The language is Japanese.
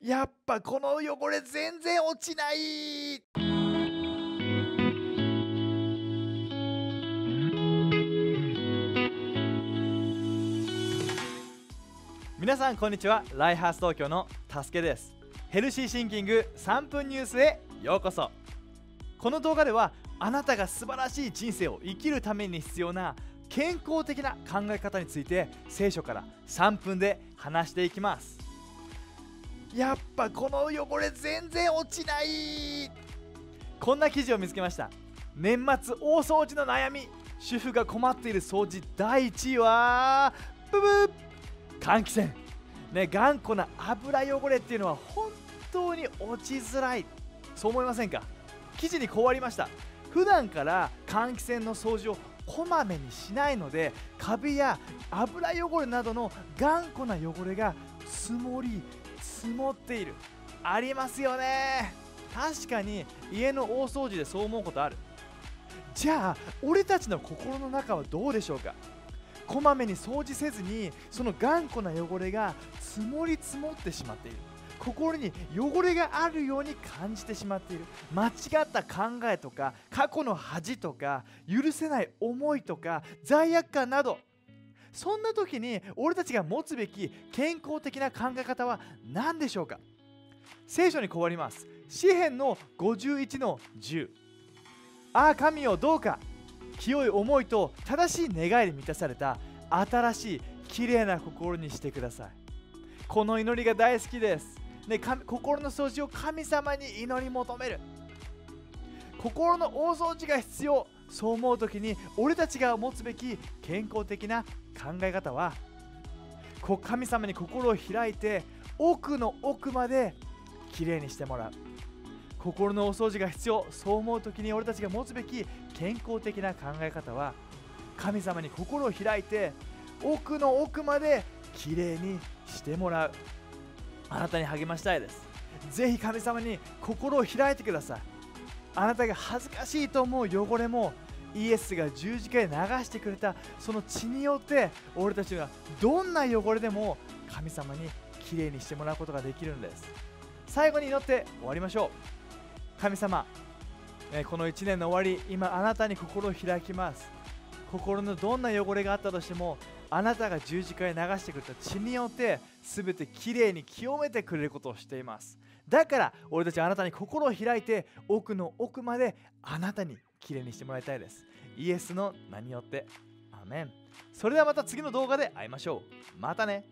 やっぱこの汚れ全然落ちない。皆さんこんにちは。ライハース東京のたすけです。ヘルシーシンキング3分ニュースへようこそ。この動画ではあなたが素晴らしい人生を生きるために必要な健康的な考え方について聖書から3分で話していきます。やっぱこの汚れ全然落ちない。こんな記事を見つけました。年末大掃除の悩み。主婦が困っている掃除第1位はブブー。換気扇。ね頑固な油汚れっていうのは本当に落ちづらい。そう思いませんか？記事にこうありました。普段から換気扇の掃除をこまめにしないのでカビや油汚れなどの頑固な汚れが積もり積もっている。ありますよね。確かに家の大掃除でそう思うことある。じゃあ俺たちの心の中はどうでしょうか。こまめに掃除せずにその頑固な汚れが積もり積もってしまっている。心に汚れがあるように感じてしまっている。間違った考えとか過去の恥とか許せない思いとか罪悪感などそんな時に俺たちが持つべき健康的な考え方は何でしょうか？聖書にこうあります。詩篇の51の10ああ神よどうか。清い思いと正しい願いで満たされた。新しい綺麗な心にしてください。この祈りが大好きです。ね、心の掃除を神様に祈り求める。心の大掃除が必要。そう思う時に俺たちが持つべき健康的な考え方は神様に心を開いて奥の奥まできれいにしてもらう。心のお掃除が必要そう思う時に俺たちが持つべき健康的な考え方は神様に心を開いて奥の奥まできれいにしてもらう。あなたに励ましたいです。ぜひ神様に心を開いてください。あなたが恥ずかしいと思う汚れもイエスが十字架で流してくれたその血によって俺たちはどんな汚れでも神様にきれいにしてもらうことができるんです。最後に祈って終わりましょう。神様この1年の終わり今あなたに心を開きます心のどんな汚れがあったとしてもあなたが十字架へ流してくれた血によって全てきれいに清めてくれることをしています。だから俺たちはあなたに心を開いて奥の奥まであなたにきれいにしてもらいたいです。イエスの名によって。アメン。それではまた次の動画で会いましょう。またね。